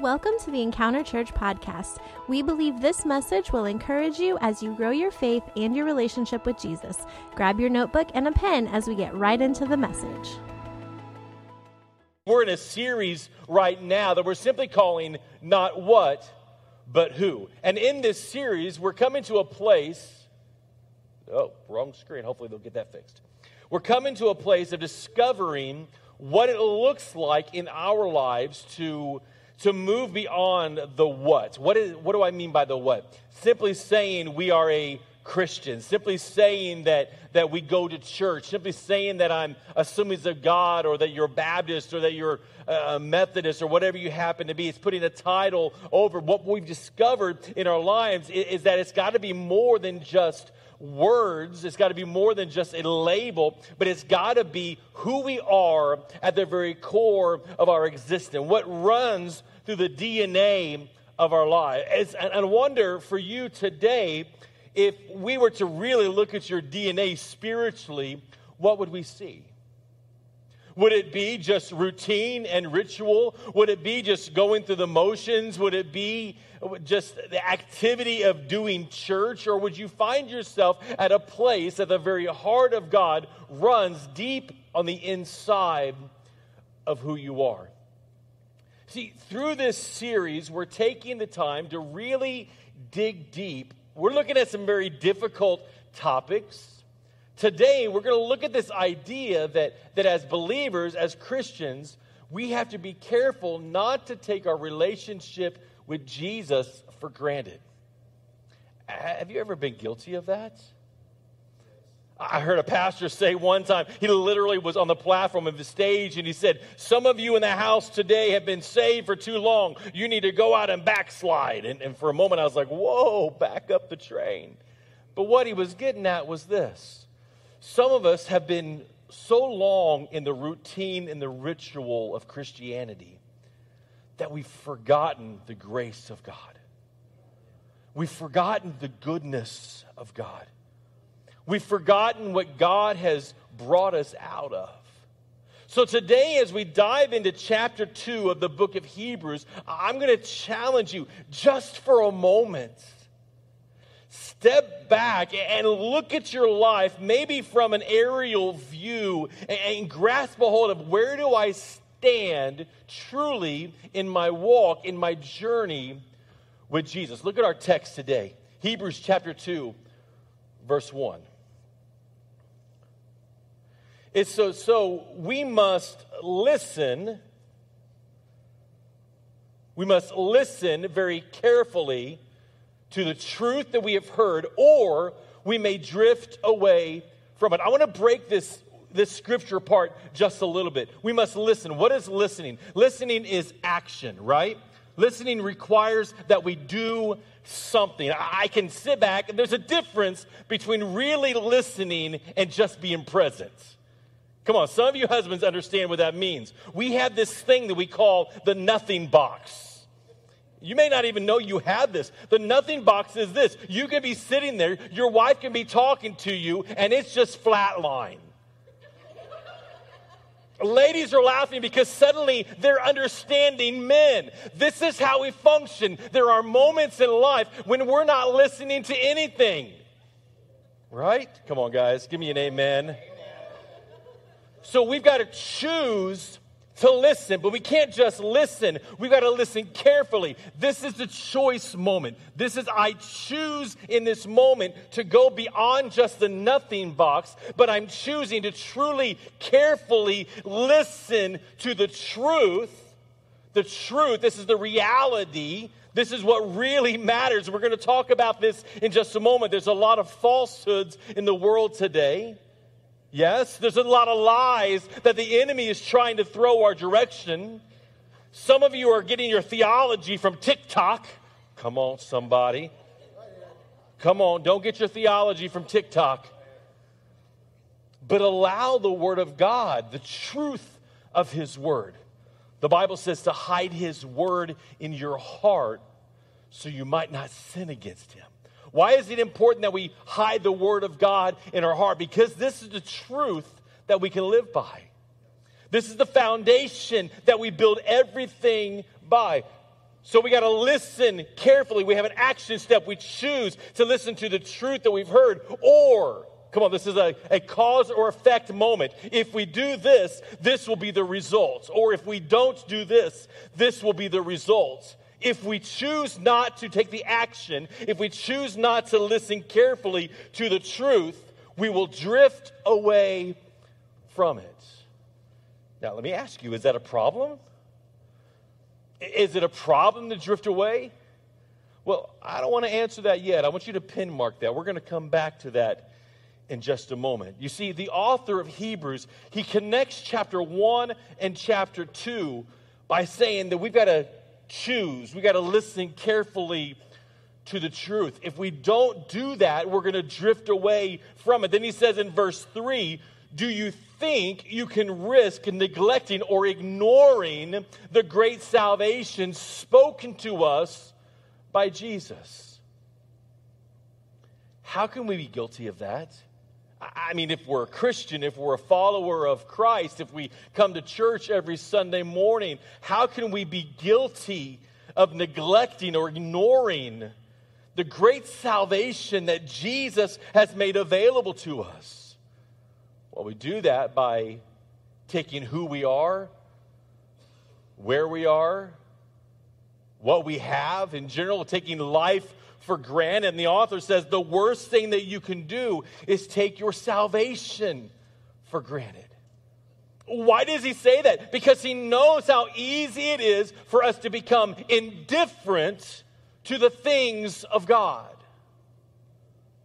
Welcome to the Encounter Church podcast. We believe this message will encourage you as you grow your faith and your relationship with Jesus. Grab your notebook and a pen as we get right into the message. We're in a series right now that we're simply calling Not What, but Who. And in this series, we're coming to a place. Oh, wrong screen. Hopefully, they'll get that fixed. We're coming to a place of discovering what it looks like in our lives to to move beyond the what. What, is, what do I mean by the what? Simply saying we are a Christian, simply saying that, that we go to church, simply saying that I'm Assemblies of God or that you're Baptist or that you're a Methodist or whatever you happen to be. It's putting a title over. What we've discovered in our lives is, is that it's got to be more than just words. It's got to be more than just a label, but it's got to be who we are at the very core of our existence, what runs through the DNA of our life. and I wonder for you today, if we were to really look at your DNA spiritually, what would we see? Would it be just routine and ritual? Would it be just going through the motions? Would it be just the activity of doing church? Or would you find yourself at a place that the very heart of God runs deep on the inside of who you are? See, through this series, we're taking the time to really dig deep. We're looking at some very difficult topics Today, we're going to look at this idea that, that as believers, as Christians, we have to be careful not to take our relationship with Jesus for granted. Have you ever been guilty of that? I heard a pastor say one time, he literally was on the platform of the stage and he said, Some of you in the house today have been saved for too long. You need to go out and backslide. And, and for a moment, I was like, Whoa, back up the train. But what he was getting at was this some of us have been so long in the routine and the ritual of Christianity that we've forgotten the grace of God. We've forgotten the goodness of God. We've forgotten what God has brought us out of. So, today, as we dive into chapter 2 of the book of Hebrews, I'm going to challenge you just for a moment step back and look at your life, maybe from an aerial view, and grasp a hold of where do I stand truly in my walk, in my journey with Jesus. Look at our text today Hebrews chapter 2, verse 1. It's so, so we must listen. We must listen very carefully to the truth that we have heard, or we may drift away from it. I want to break this, this scripture apart just a little bit. We must listen. What is listening? Listening is action, right? Listening requires that we do something. I can sit back, and there's a difference between really listening and just being present. Come on, some of you husbands understand what that means. We have this thing that we call the nothing box. You may not even know you have this. The nothing box is this. You can be sitting there, your wife can be talking to you, and it's just flatline. Ladies are laughing because suddenly they're understanding men. This is how we function. There are moments in life when we're not listening to anything. Right? Come on, guys. Give me an amen. So we've got to choose to listen, but we can't just listen. We've got to listen carefully. This is the choice moment. This is, I choose in this moment to go beyond just the nothing box, but I'm choosing to truly, carefully listen to the truth. The truth, this is the reality. This is what really matters. We're going to talk about this in just a moment. There's a lot of falsehoods in the world today. Yes, there's a lot of lies that the enemy is trying to throw our direction. Some of you are getting your theology from TikTok. Come on, somebody. Come on, don't get your theology from TikTok. But allow the Word of God, the truth of His Word. The Bible says to hide His Word in your heart so you might not sin against Him. Why is it important that we hide the Word of God in our heart? Because this is the truth that we can live by. This is the foundation that we build everything by. So we got to listen carefully. We have an action step. We choose to listen to the truth that we've heard. Or, come on, this is a, a cause or effect moment. If we do this, this will be the results. Or if we don't do this, this will be the results. If we choose not to take the action, if we choose not to listen carefully to the truth, we will drift away from it. Now, let me ask you is that a problem? Is it a problem to drift away? Well, I don't want to answer that yet. I want you to pin mark that. We're going to come back to that in just a moment. You see, the author of Hebrews, he connects chapter 1 and chapter 2 by saying that we've got to choose, we've got to listen carefully to the truth. If we don't do that, we're going to drift away from it. Then he says in verse 3 Do you think you can risk neglecting or ignoring the great salvation spoken to us by Jesus. How can we be guilty of that? I mean, if we're a Christian, if we're a follower of Christ, if we come to church every Sunday morning, how can we be guilty of neglecting or ignoring the great salvation that Jesus has made available to us? Well, we do that by taking who we are, where we are, what we have in general, taking life for granted. And the author says the worst thing that you can do is take your salvation for granted. Why does he say that? Because he knows how easy it is for us to become indifferent to the things of God.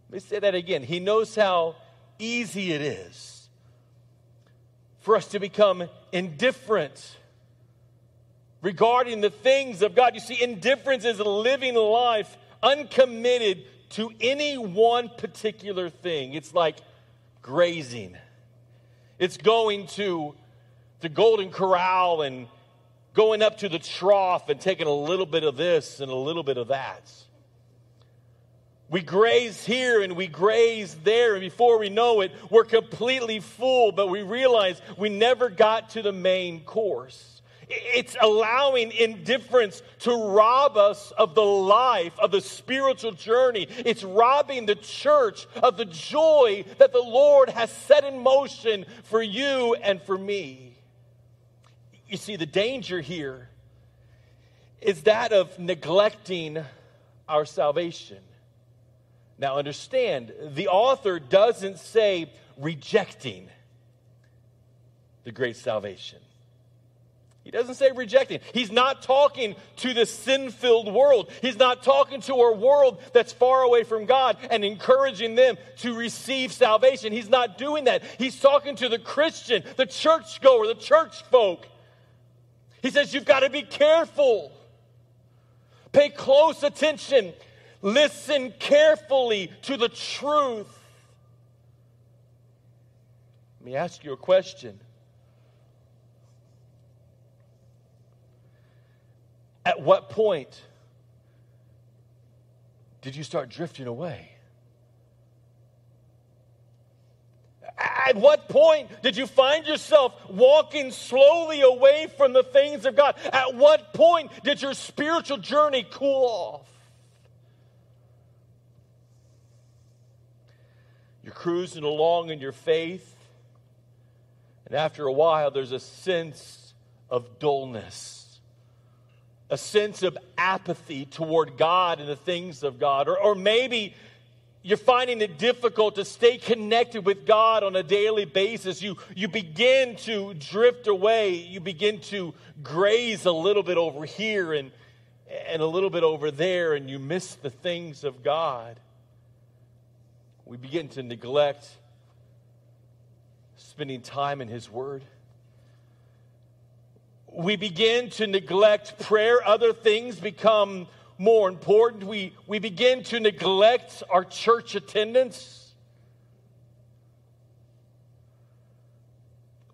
Let me say that again. He knows how easy it is for us to become indifferent regarding the things of God. You see, indifference is living life uncommitted to any one particular thing. It's like grazing, it's going to the Golden Corral and going up to the trough and taking a little bit of this and a little bit of that. We graze here and we graze there, and before we know it, we're completely full, but we realize we never got to the main course. It's allowing indifference to rob us of the life, of the spiritual journey. It's robbing the church of the joy that the Lord has set in motion for you and for me. You see, the danger here is that of neglecting our salvation. Now, understand, the author doesn't say rejecting the great salvation. He doesn't say rejecting. He's not talking to the sin filled world. He's not talking to a world that's far away from God and encouraging them to receive salvation. He's not doing that. He's talking to the Christian, the churchgoer, the church folk. He says, You've got to be careful. Pay close attention Listen carefully to the truth. Let me ask you a question. At what point did you start drifting away? At what point did you find yourself walking slowly away from the things of God? At what point did your spiritual journey cool off? You're cruising along in your faith, and after a while, there's a sense of dullness, a sense of apathy toward God and the things of God. Or, or maybe you're finding it difficult to stay connected with God on a daily basis. You, you begin to drift away. You begin to graze a little bit over here and, and a little bit over there, and you miss the things of God we begin to neglect spending time in His Word. We begin to neglect prayer. Other things become more important. We, we begin to neglect our church attendance.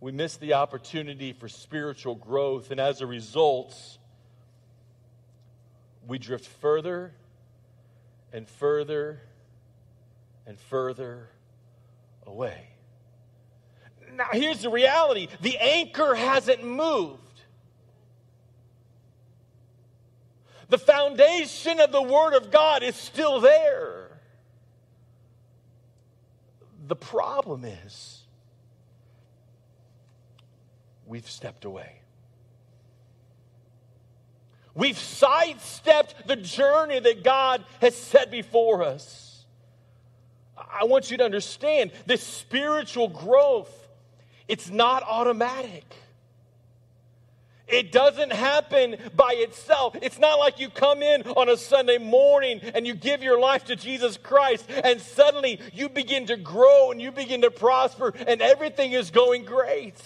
We miss the opportunity for spiritual growth, and as a result, we drift further and further and further away. Now, here's the reality the anchor hasn't moved. The foundation of the Word of God is still there. The problem is, we've stepped away. We've sidestepped the journey that God has set before us. I want you to understand this spiritual growth, it's not automatic. It doesn't happen by itself. It's not like you come in on a Sunday morning and you give your life to Jesus Christ and suddenly you begin to grow and you begin to prosper and everything is going great.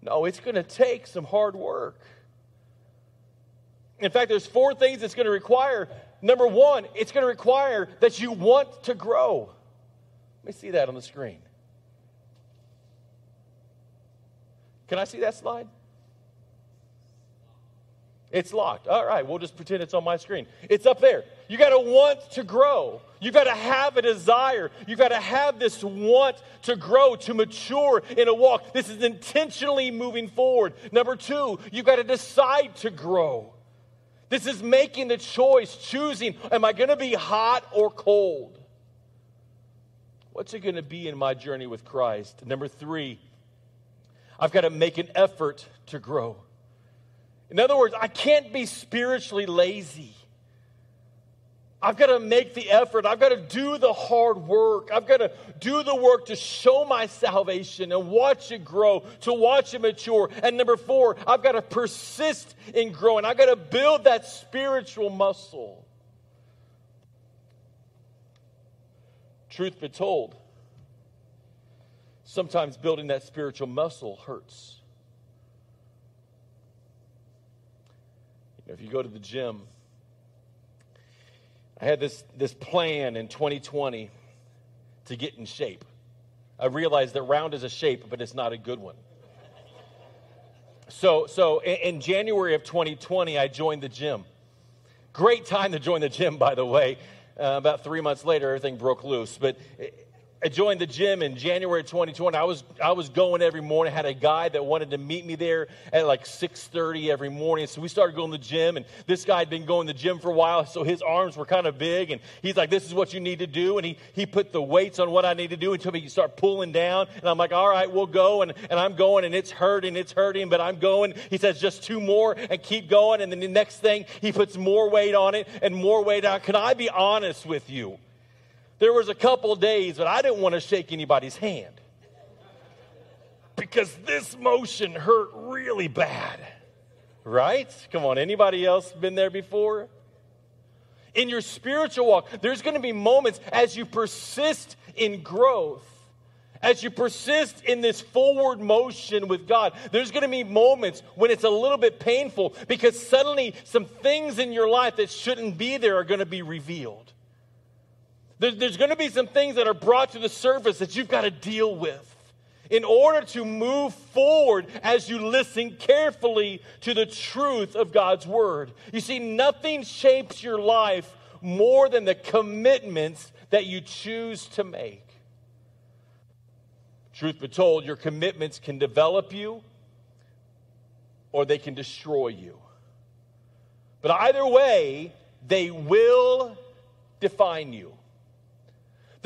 No, it's going to take some hard work. In fact, there's four things it's going to require. Number one, it's going to require that you want to grow. Let me see that on the screen. Can I see that slide? It's locked. All right, we'll just pretend it's on my screen. It's up there. You got to want to grow. You got to have a desire. You got to have this want to grow, to mature in a walk. This is intentionally moving forward. Number two, you got to decide to grow. This is making the choice, choosing am I going to be hot or cold? What's it going to be in my journey with Christ? Number three, I've got to make an effort to grow. In other words, I can't be spiritually lazy. I've got to make the effort. I've got to do the hard work. I've got to do the work to show my salvation and watch it grow, to watch it mature. And number four, I've got to persist in growing. I've got to build that spiritual muscle. Truth be told, sometimes building that spiritual muscle hurts. If you go to the gym, I had this, this plan in 2020 to get in shape. I realized that round is a shape, but it's not a good one. So, so in, in January of 2020, I joined the gym. Great time to join the gym, by the way. Uh, about three months later, everything broke loose. But I joined the gym in January 2020. I was, I was going every morning. I had a guy that wanted to meet me there at like 6.30 every morning. So we started going to the gym. And this guy had been going to the gym for a while. So his arms were kind of big. And he's like, this is what you need to do. And he, he put the weights on what I need to do until we start pulling down. And I'm like, all right, we'll go. And, and I'm going and it's hurting. It's hurting, but I'm going. He says, just two more and keep going. And then the next thing, he puts more weight on it and more weight on. Can I be honest with you? There was a couple days that I didn't want to shake anybody's hand because this motion hurt really bad. Right? Come on, anybody else been there before? In your spiritual walk, there's going to be moments as you persist in growth, as you persist in this forward motion with God, there's going to be moments when it's a little bit painful because suddenly some things in your life that shouldn't be there are going to be revealed. There's going to be some things that are brought to the surface that you've got to deal with in order to move forward as you listen carefully to the truth of God's word. You see, nothing shapes your life more than the commitments that you choose to make. Truth be told, your commitments can develop you or they can destroy you. But either way, they will define you.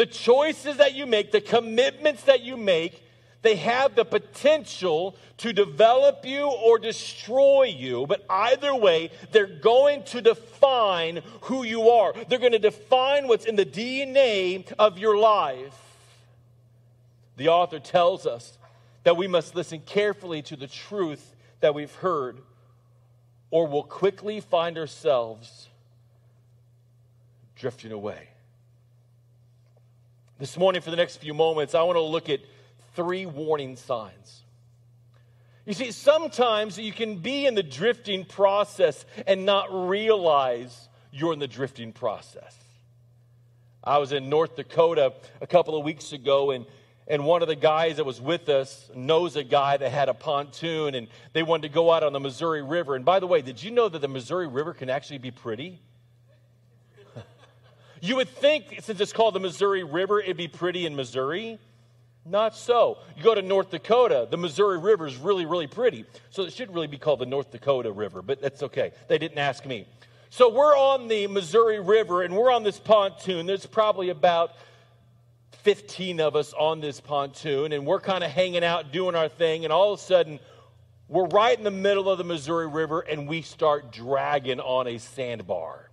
The choices that you make, the commitments that you make, they have the potential to develop you or destroy you. But either way, they're going to define who you are. They're going to define what's in the DNA of your life. The author tells us that we must listen carefully to the truth that we've heard, or we'll quickly find ourselves drifting away. This morning, for the next few moments, I want to look at three warning signs. You see, sometimes you can be in the drifting process and not realize you're in the drifting process. I was in North Dakota a couple of weeks ago, and, and one of the guys that was with us knows a guy that had a pontoon, and they wanted to go out on the Missouri River. And by the way, did you know that the Missouri River can actually be pretty? You would think, since it's called the Missouri River, it'd be pretty in Missouri. Not so. You go to North Dakota, the Missouri River is really, really pretty. So it should really be called the North Dakota River, but that's okay. They didn't ask me. So we're on the Missouri River and we're on this pontoon. There's probably about 15 of us on this pontoon and we're kind of hanging out doing our thing. And all of a sudden, we're right in the middle of the Missouri River and we start dragging on a sandbar.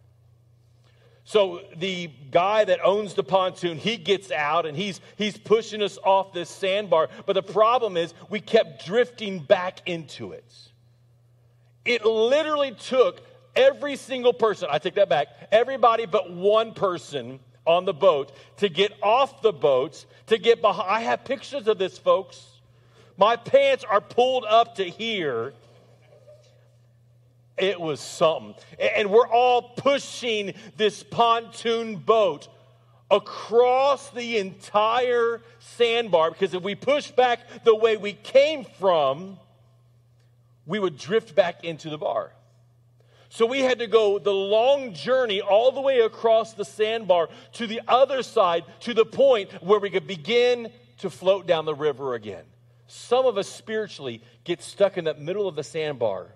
So the guy that owns the pontoon, he gets out and he's, he's pushing us off this sandbar. But the problem is we kept drifting back into it. It literally took every single person, I take that back, everybody but one person on the boat to get off the boats, to get behind. I have pictures of this, folks. My pants are pulled up to here it was something. And we're all pushing this pontoon boat across the entire sandbar because if we push back the way we came from, we would drift back into the bar. So we had to go the long journey all the way across the sandbar to the other side to the point where we could begin to float down the river again. Some of us spiritually get stuck in that middle of the sandbar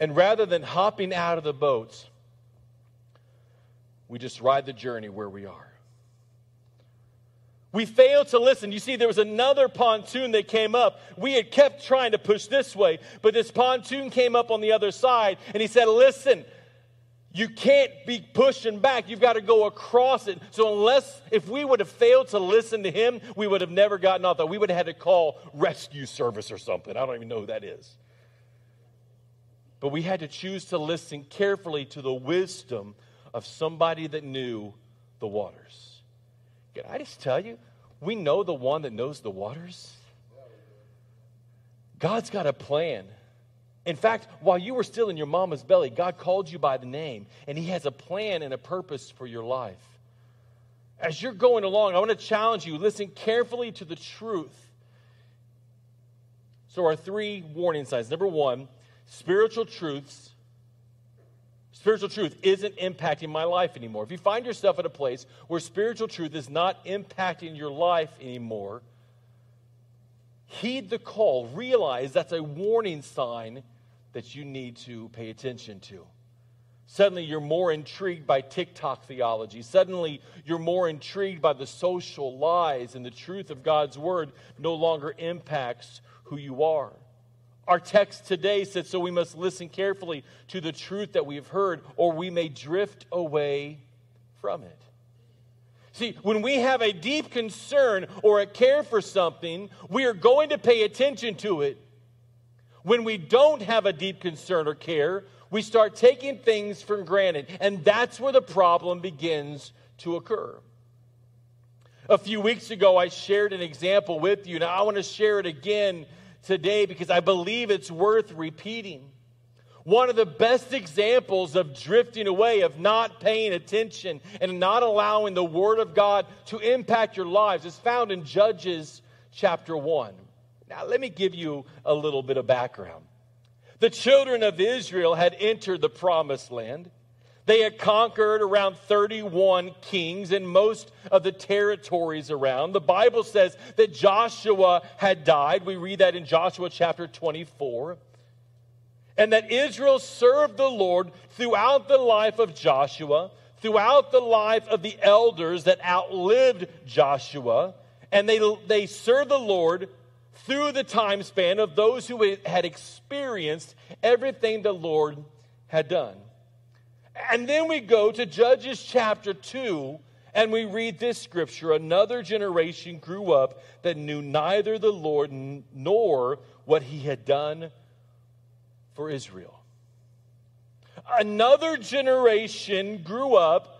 and rather than hopping out of the boats, we just ride the journey where we are. We failed to listen. You see, there was another pontoon that came up. We had kept trying to push this way, but this pontoon came up on the other side, and he said, Listen, you can't be pushing back. You've got to go across it. So, unless, if we would have failed to listen to him, we would have never gotten off that. We would have had to call rescue service or something. I don't even know who that is. But we had to choose to listen carefully to the wisdom of somebody that knew the waters. Can I just tell you, we know the one that knows the waters. God's got a plan. In fact, while you were still in your mama's belly, God called you by the name, and He has a plan and a purpose for your life. As you're going along, I want to challenge you listen carefully to the truth. So, our three warning signs. Number one, spiritual truths, spiritual truth isn't impacting my life anymore. If you find yourself at a place where spiritual truth is not impacting your life anymore, heed the call. Realize that's a warning sign that you need to pay attention to. Suddenly, you're more intrigued by TikTok theology. Suddenly, you're more intrigued by the social lies, and the truth of God's word no longer impacts who you are. Our text today says, So we must listen carefully to the truth that we have heard, or we may drift away from it. See, when we have a deep concern or a care for something, we are going to pay attention to it. When we don't have a deep concern or care, we start taking things for granted. And that's where the problem begins to occur. A few weeks ago, I shared an example with you. Now, I want to share it again today because I believe it's worth repeating. One of the best examples of drifting away, of not paying attention, and not allowing the Word of God to impact your lives is found in Judges chapter 1. Now, let me give you a little bit of background. The children of Israel had entered the promised land. They had conquered around 31 kings in most of the territories around. The Bible says that Joshua had died. We read that in Joshua chapter 24. And that Israel served the Lord throughout the life of Joshua, throughout the life of the elders that outlived Joshua. And they, they served the Lord through the time span of those who had experienced everything the Lord had done. And then we go to Judges chapter 2, and we read this scripture Another generation grew up that knew neither the Lord nor what he had done for Israel. Another generation grew up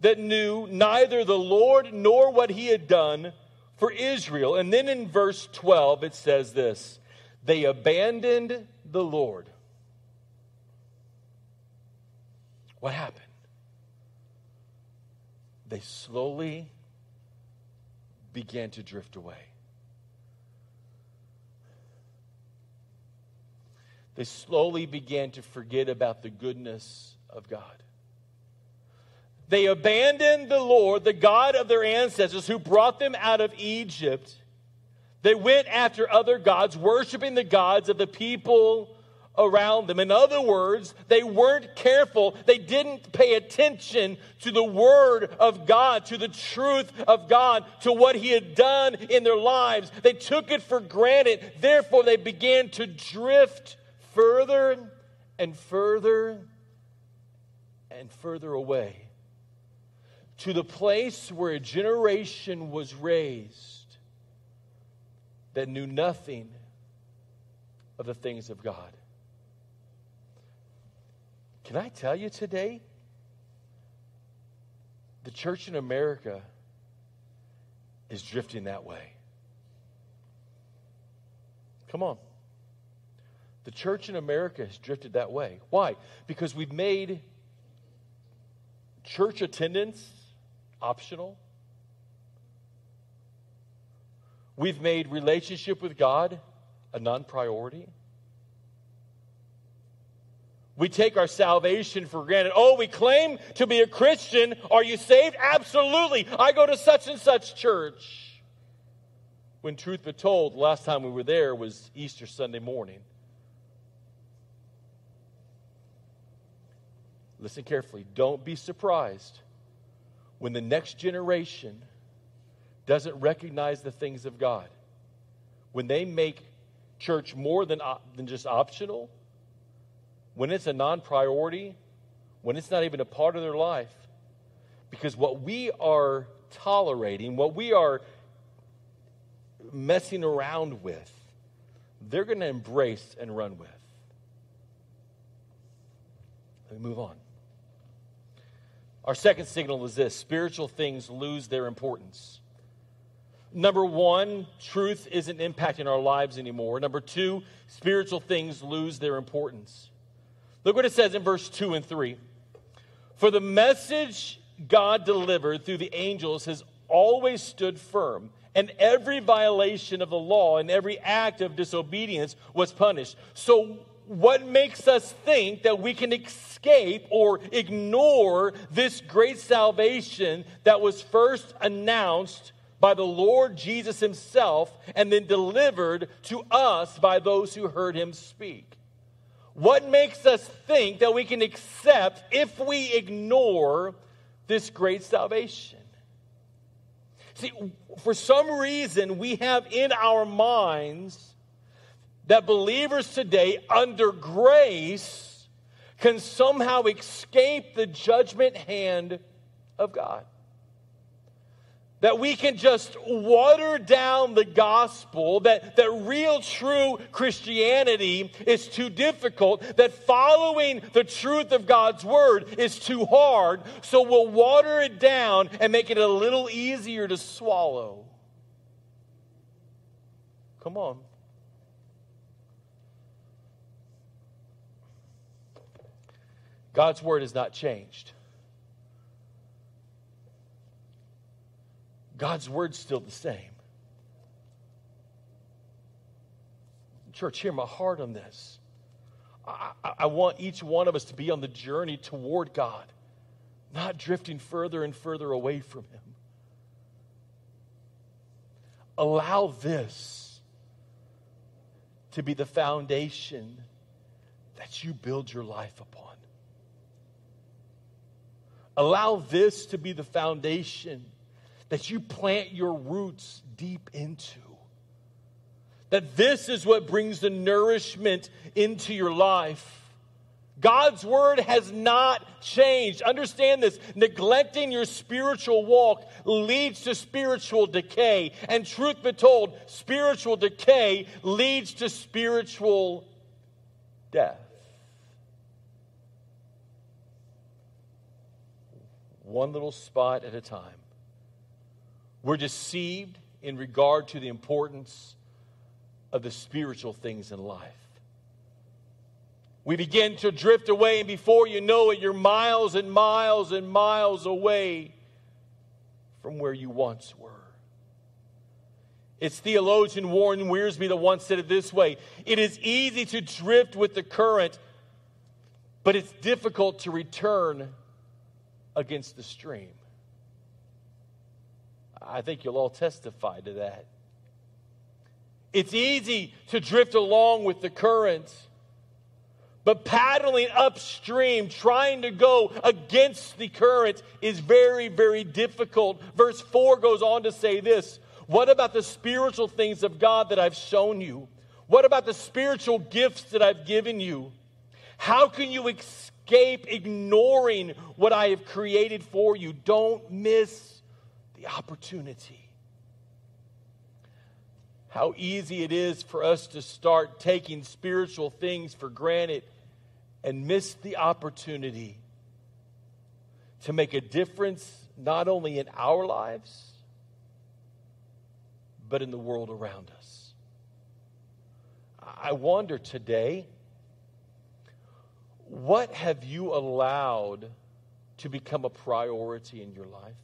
that knew neither the Lord nor what he had done for Israel. And then in verse 12, it says this They abandoned the Lord What happened? They slowly began to drift away. They slowly began to forget about the goodness of God. They abandoned the Lord, the God of their ancestors who brought them out of Egypt. They went after other gods, worshiping the gods of the people around them. In other words, they weren't careful. They didn't pay attention to the Word of God, to the truth of God, to what He had done in their lives. They took it for granted. Therefore, they began to drift further and further and further away to the place where a generation was raised that knew nothing of the things of God. Can I tell you today? The church in America is drifting that way. Come on. The church in America has drifted that way. Why? Because we've made church attendance optional. We've made relationship with God a non priority. We take our salvation for granted. Oh, we claim to be a Christian. Are you saved? Absolutely. I go to such and such church. When truth be told, the last time we were there was Easter Sunday morning. Listen carefully. Don't be surprised when the next generation doesn't recognize the things of God. When they make church more than, than just optional, when it's a non priority, when it's not even a part of their life. Because what we are tolerating, what we are messing around with, they're going to embrace and run with. Let me move on. Our second signal is this spiritual things lose their importance. Number one, truth isn't impacting our lives anymore. Number two, spiritual things lose their importance. Look what it says in verse 2 and 3. For the message God delivered through the angels has always stood firm, and every violation of the law and every act of disobedience was punished. So what makes us think that we can escape or ignore this great salvation that was first announced by the Lord Jesus Himself and then delivered to us by those who heard Him speak? What makes us think that we can accept if we ignore this great salvation? See, for some reason, we have in our minds that believers today, under grace, can somehow escape the judgment hand of God. That we can just water down the gospel, that, that real true Christianity is too difficult, that following the truth of God's word is too hard, so we'll water it down and make it a little easier to swallow. Come on. God's word has not changed. God's word's still the same. Church, hear my heart on this. I, I, I, want each one of us to be on the journey toward God, not drifting further and further away from Him. Allow this to be the foundation that you build your life upon. Allow this to be the foundation that you plant your roots deep into. That this is what brings the nourishment into your life. God's word has not changed. Understand this. Neglecting your spiritual walk leads to spiritual decay. And truth be told, spiritual decay leads to spiritual death. one little spot at a time. We're deceived in regard to the importance of the spiritual things in life. We begin to drift away, and before you know it, you're miles and miles and miles away from where you once were. It's theologian Warren Wiersbe that once said it this way It is easy to drift with the current, but it's difficult to return against the stream. I think you'll all testify to that. It's easy to drift along with the current, But paddling upstream, trying to go against the current, is very, very difficult. Verse 4 goes on to say this What about the spiritual things of God that I've shown you? What about the spiritual gifts that I've given you? How can you escape ignoring what I have created for you? Don't miss the opportunity. How easy it is for us to start taking spiritual things for granted and miss the opportunity to make a difference not only in our lives, but in the world around us. I wonder today, what have you allowed to become a priority in your life?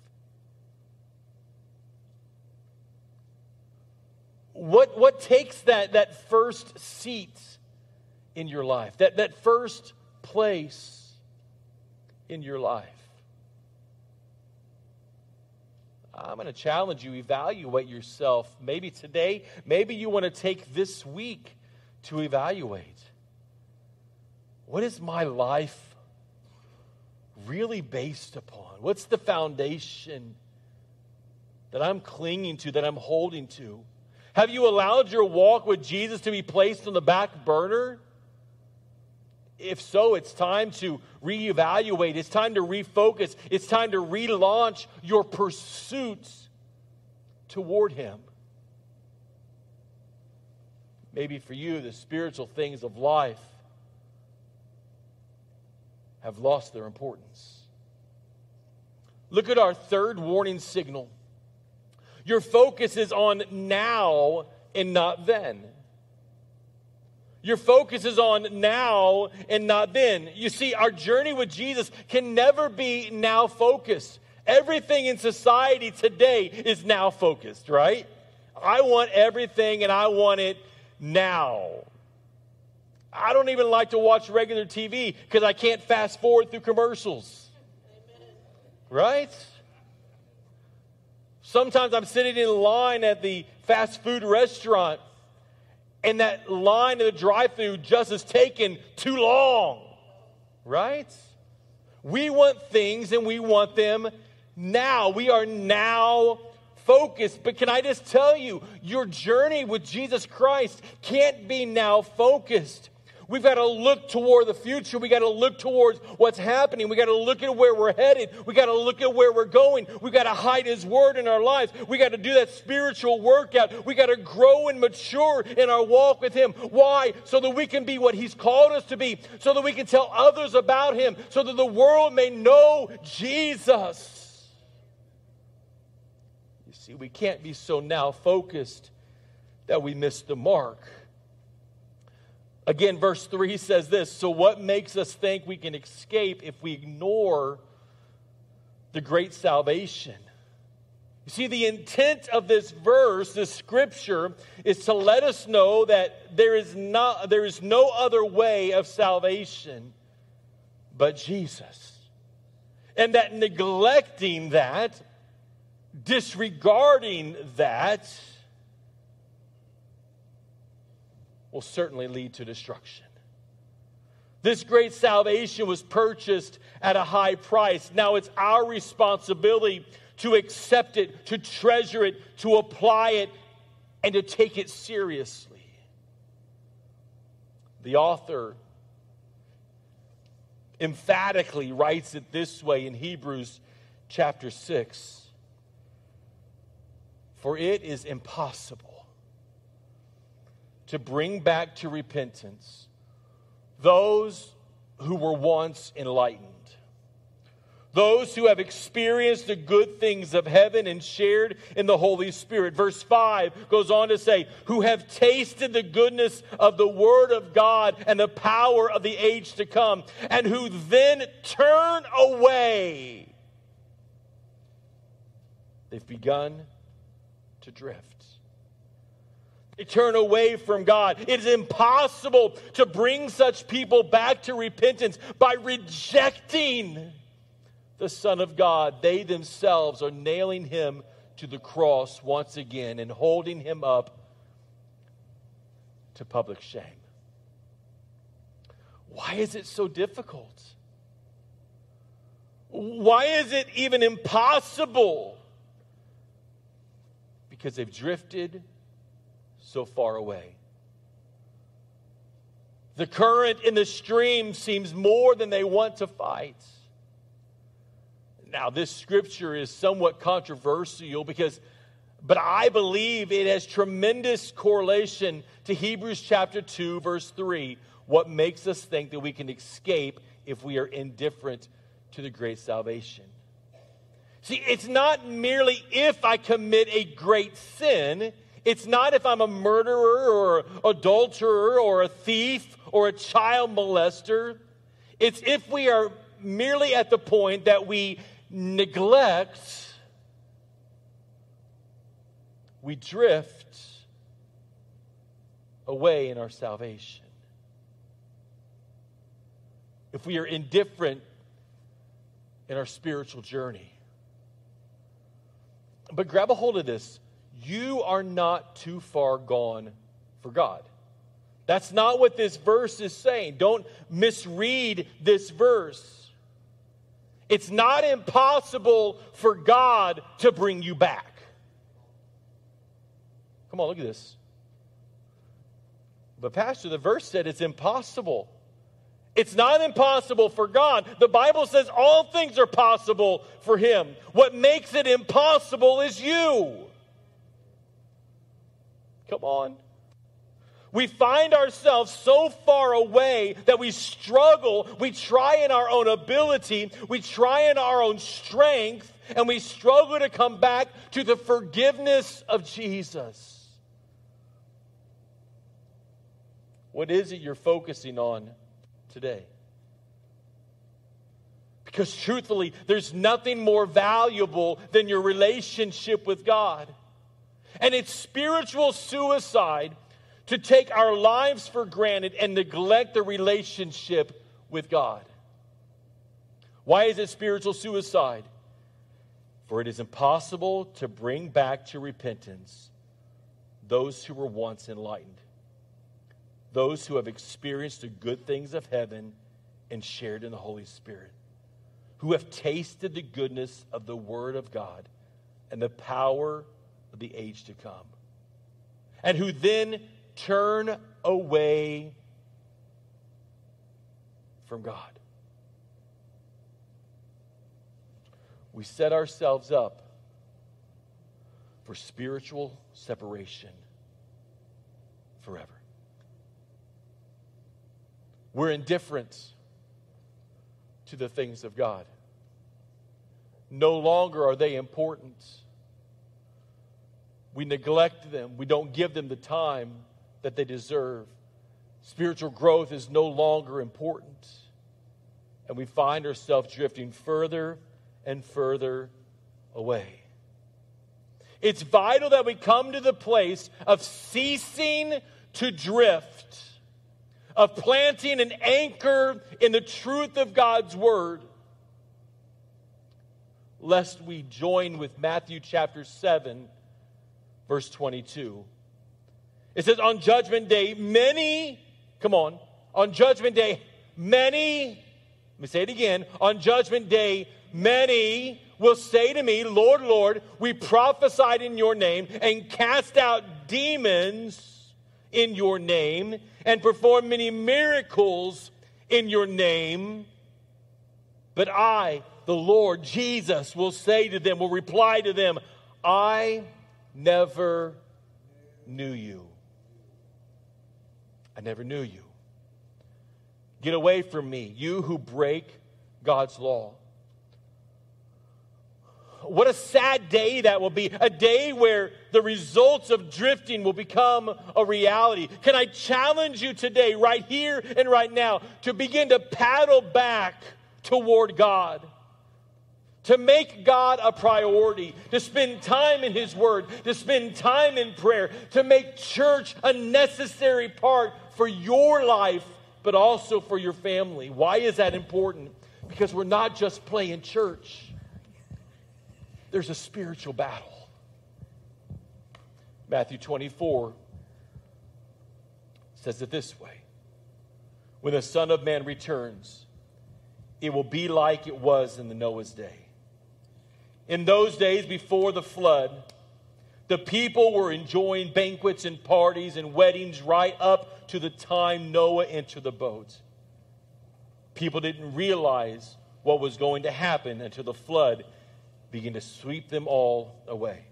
What, what takes that, that first seat in your life, that, that first place in your life? I'm going to challenge you, evaluate yourself. Maybe today, maybe you want to take this week to evaluate. What is my life really based upon? What's the foundation that I'm clinging to, that I'm holding to? Have you allowed your walk with Jesus to be placed on the back burner? If so, it's time to reevaluate. It's time to refocus. It's time to relaunch your pursuits toward Him. Maybe for you, the spiritual things of life have lost their importance. Look at our third warning signal your focus is on now and not then. Your focus is on now and not then. You see, our journey with Jesus can never be now focused. Everything in society today is now focused, right? I want everything and I want it now. I don't even like to watch regular TV because I can't fast forward through commercials. Right? Sometimes I'm sitting in line at the fast food restaurant, and that line of the drive through just is taking too long, right? We want things and we want them now. We are now focused. But can I just tell you, your journey with Jesus Christ can't be now focused. We've got to look toward the future. We got to look towards what's happening. We got to look at where we're headed. We got to look at where we're going. We got to hide His Word in our lives. We got to do that spiritual workout. We got to grow and mature in our walk with Him. Why? So that we can be what He's called us to be. So that we can tell others about Him. So that the world may know Jesus. You see, we can't be so now focused that we miss the mark. Again, verse 3 says this So, what makes us think we can escape if we ignore the great salvation? You see, the intent of this verse, this scripture, is to let us know that there is, not, there is no other way of salvation but Jesus. And that neglecting that, disregarding that, will certainly lead to destruction. This great salvation was purchased at a high price. Now it's our responsibility to accept it, to treasure it, to apply it, and to take it seriously. The author emphatically writes it this way in Hebrews chapter 6 For it is impossible to bring back to repentance those who were once enlightened, those who have experienced the good things of heaven and shared in the Holy Spirit. Verse 5 goes on to say, who have tasted the goodness of the Word of God and the power of the age to come, and who then turn away. They've begun to drift. They turn away from God. It is impossible to bring such people back to repentance by rejecting the Son of God. They themselves are nailing him to the cross once again and holding him up to public shame. Why is it so difficult? Why is it even impossible? Because they've drifted so far away. The current in the stream seems more than they want to fight. Now, this scripture is somewhat controversial because, but I believe it has tremendous correlation to Hebrews chapter 2, verse 3. What makes us think that we can escape if we are indifferent to the great salvation? See, it's not merely if I commit a great sin. It's not if I'm a murderer or adulterer or a thief or a child molester. It's if we are merely at the point that we neglect, we drift away in our salvation. If we are indifferent in our spiritual journey. But grab a hold of this. You are not too far gone for God. That's not what this verse is saying. Don't misread this verse. It's not impossible for God to bring you back. Come on, look at this. But, Pastor, the verse said it's impossible. It's not impossible for God. The Bible says all things are possible for Him. What makes it impossible is you. Come on. We find ourselves so far away that we struggle. We try in our own ability, we try in our own strength, and we struggle to come back to the forgiveness of Jesus. What is it you're focusing on today? Because truthfully, there's nothing more valuable than your relationship with God. And it's spiritual suicide to take our lives for granted and neglect the relationship with God. Why is it spiritual suicide? For it is impossible to bring back to repentance those who were once enlightened, those who have experienced the good things of heaven and shared in the Holy Spirit, who have tasted the goodness of the Word of God and the power of the age to come, and who then turn away from God. We set ourselves up for spiritual separation forever. We're indifferent to the things of God. No longer are they important. We neglect them, we don't give them the time that they deserve. Spiritual growth is no longer important. And we find ourselves drifting further and further away. It's vital that we come to the place of ceasing to drift, of planting an anchor in the truth of God's word, lest we join with Matthew chapter 7, verse 22 it says, on judgment day, many, come on, on judgment day, many, let me say it again, on judgment day, many will say to me, Lord, Lord, we prophesied in your name and cast out demons in your name and performed many miracles in your name. But I, the Lord Jesus, will say to them, will reply to them, I never knew you. I never knew you. Get away from me, you who break God's law. What a sad day that will be. A day where the results of drifting will become a reality. Can I challenge you today, right here and right now, to begin to paddle back toward God? To make God a priority, to spend time in His Word, to spend time in prayer, to make church a necessary part for your life, but also for your family. Why is that important? Because we're not just playing church, there's a spiritual battle. Matthew 24 says it this way when the Son of Man returns, it will be like it was in the Noah's day. In those days before the flood, the people were enjoying banquets and parties and weddings right up to the time Noah entered the boat. People didn't realize what was going to happen until the flood began to sweep them all away.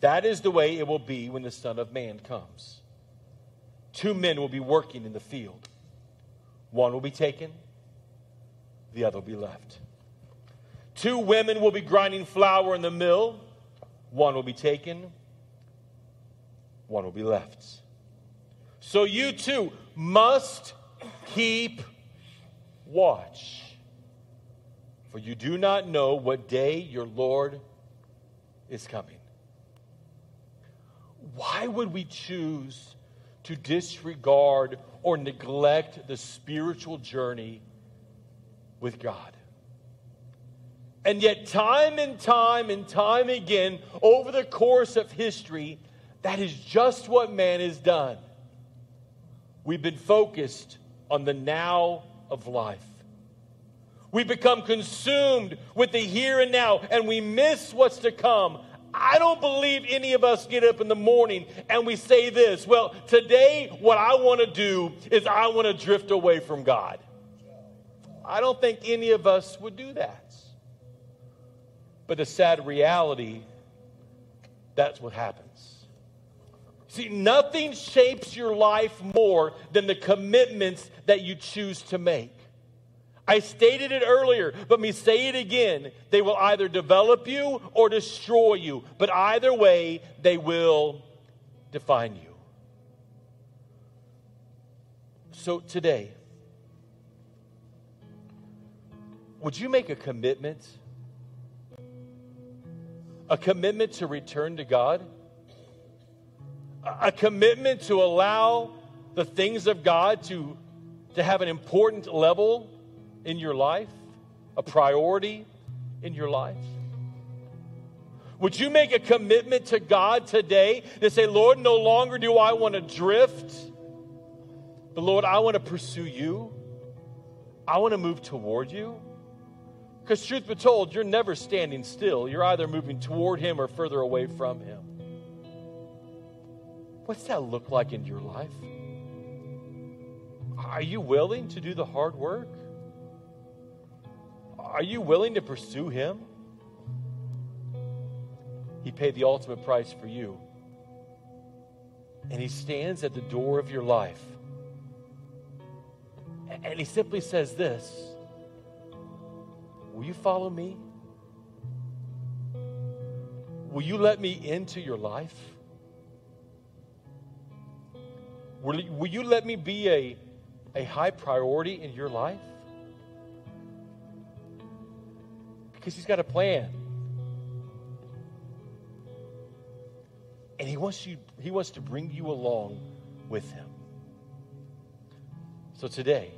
That is the way it will be when the Son of Man comes. Two men will be working in the field. One will be taken, the other will be left. Two women will be grinding flour in the mill. One will be taken, one will be left. So you too must keep watch. For you do not know what day your Lord is coming. Why would we choose to disregard or neglect the spiritual journey with God? And yet, time and time and time again, over the course of history, that is just what man has done. We've been focused on the now of life. We become consumed with the here and now, and we miss what's to come. I don't believe any of us get up in the morning and we say this, well, today what I want to do is I want to drift away from God. I don't think any of us would do that. But the sad reality, that's what happens. See, nothing shapes your life more than the commitments that you choose to make. I stated it earlier, but me say it again. They will either develop you or destroy you, but either way, they will define you. So today, would you make a commitment a commitment to return to God, a commitment to allow the things of God to, to have an important level in your life, a priority in your life? Would you make a commitment to God today to say, Lord, no longer do I want to drift, but Lord, I want to pursue you. I want to move toward you. Because, truth be told, you're never standing still. You're either moving toward Him or further away from Him. What's that look like in your life? Are you willing to do the hard work? Are you willing to pursue Him? He paid the ultimate price for you. And He stands at the door of your life. And He simply says this you follow me? Will you let me into your life? Will, will you let me be a, a high priority in your life? Because He's got a plan. And he wants you he wants to bring you along with him. So today,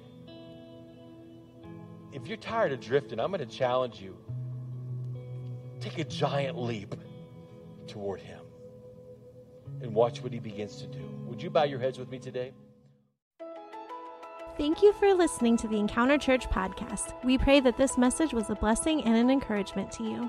if you're tired of drifting, I'm going to challenge you. Take a giant leap toward Him and watch what He begins to do. Would you bow your heads with me today? Thank you for listening to the Encounter Church podcast. We pray that this message was a blessing and an encouragement to you.